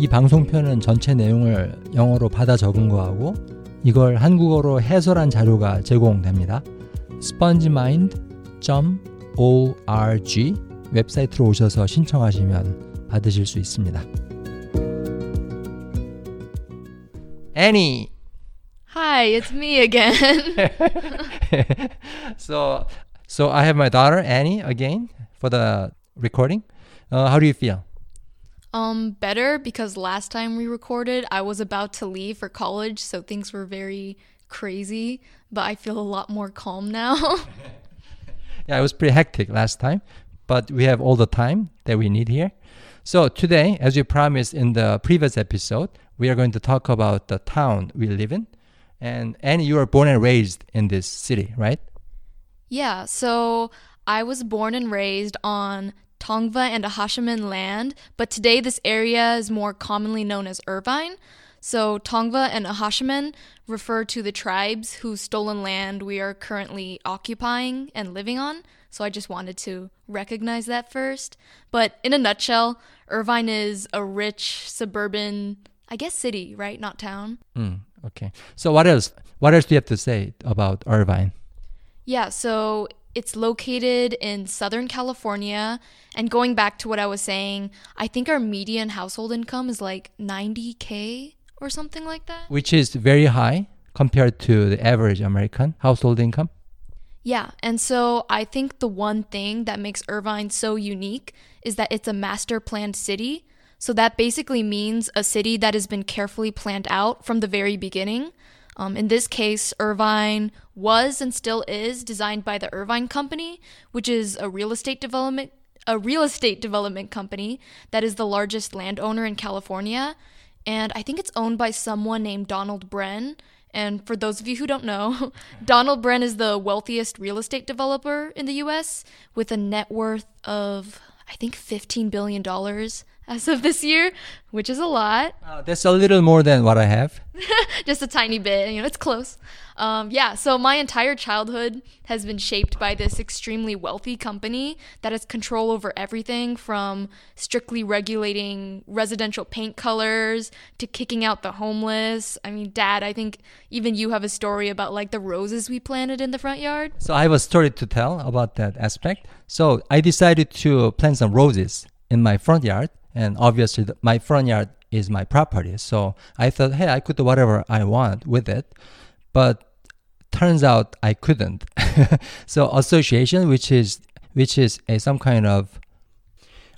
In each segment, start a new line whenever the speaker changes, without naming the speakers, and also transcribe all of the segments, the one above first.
이 방송편은 전체 내용을 영어로 받아 적은 거하고 이걸 한국어로 해설한 자료가 제공됩니다. spongemind.org 웹사이트로 오셔서 신청하시면 받으실 수 있습니다. Annie.
Hi, it's me again.
so, so I have my daughter Annie again for the recording. Uh, how do you feel?
Um, better because last time we recorded, I was about to leave for college, so things were very crazy, but I feel a lot more calm now.
Yeah, it was pretty hectic last time, but we have all the time that we need here. So today, as we promised in the previous episode, we are going to talk about the town we live in. And Annie, you were born and raised in this city, right?
yeah, so I was born and raised on Tongva and Acjachemen land, but today this area is more commonly known as Irvine. So Tongva and Acjachemen refer to the tribes whose stolen land we are currently occupying and living on. So I just wanted to recognize that first. But in a nutshell, Irvine is a rich suburban, I guess city, right? Not town.
Mm, okay. So what else? What else do you have to say about Irvine?
Yeah, so it's located in Southern California. And going back to what I was saying, I think our median household income is like 90K or something like that.
Which is very high compared to the average American household income.
Yeah, and so I think the one thing that makes Irvine so unique is that it's a master planned city. So that basically means a city that has been carefully planned out from the very beginning. Um, in this case, Irvine was and still is designed by the Irvine Company, which is a real estate development a real estate development company that is the largest landowner in California. And I think it's owned by someone named Donald Bren. And for those of you who don't know, Donald Bren is the wealthiest real estate developer in the US with a net worth of, I think, $15 billion as of this year, which is a lot.
Uh, that's a little more than what I have.
Just a tiny bit, you know, it's close. Um, yeah, so my entire childhood has been shaped by this extremely wealthy company that has control over everything from strictly regulating residential paint colors to kicking out the homeless. I mean, Dad, I think even you have a story about like the roses we planted in the front yard.
So I have a story to tell about that aspect. So I decided to plant some roses in my front yard, and obviously the, my front yard is my property. So I thought, hey, I could do whatever I want with it, but turns out I couldn't. so association, which is which is a, some kind of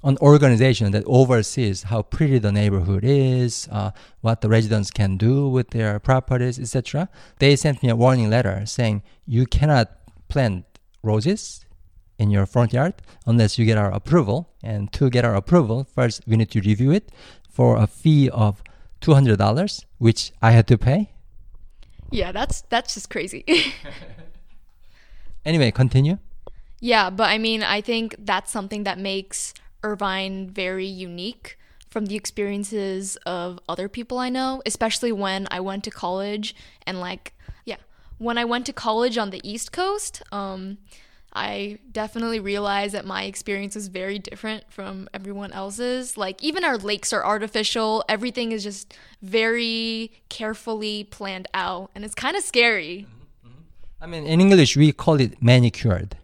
an organization that oversees how pretty the neighborhood is, uh, what the residents can do with their properties, etc. They sent me a warning letter saying you cannot plant roses in your front yard unless you get our approval. And to get our approval, first we need to review it for a fee of two hundred dollars, which I had to pay.
Yeah, that's that's just crazy.
Anyway, continue.
Yeah, but I mean, I think that's something that makes Irvine very unique from the experiences of other people I know, especially when I went to college and like, yeah, when I went to college on the East Coast, um, I definitely realized that my experience was very different from everyone else's. Like, even our lakes are artificial, everything is just very carefully planned out, and it's kind of scary.
I mean, in English, we call it manicured.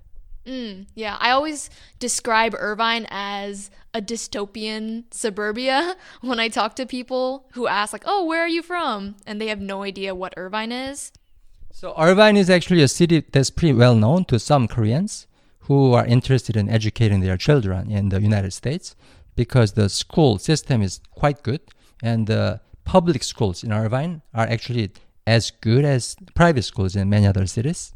Mm, yeah, I always describe Irvine as a dystopian suburbia when I talk to people who ask, like, oh, where are you from? And they have no idea what Irvine is.
So Irvine is actually a city that's pretty well known to some Koreans who are interested in educating their children in the United States because the school system is quite good and the public schools in Irvine are actually as good as private schools in many other cities.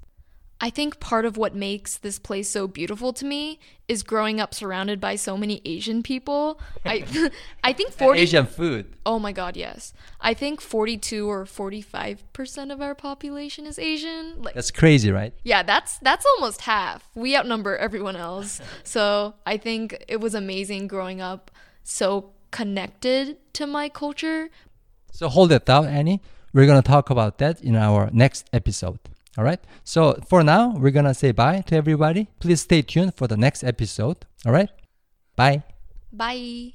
I think part of what makes this place so beautiful to me is growing up surrounded by so many Asian people. I I think 40
Asian food.
Oh my god, yes. I think 42 or 45% of our population is Asian. Like
That's crazy, right?
yeah, that's that's almost half. We outnumber everyone else. So, I think it was amazing growing up so connected to my culture.
So hold that thought, Annie. We're gonna talk about that in our next episode. All right. So for now, we're gonna say bye to everybody. Please stay tuned for the next episode. All right. Bye.
Bye.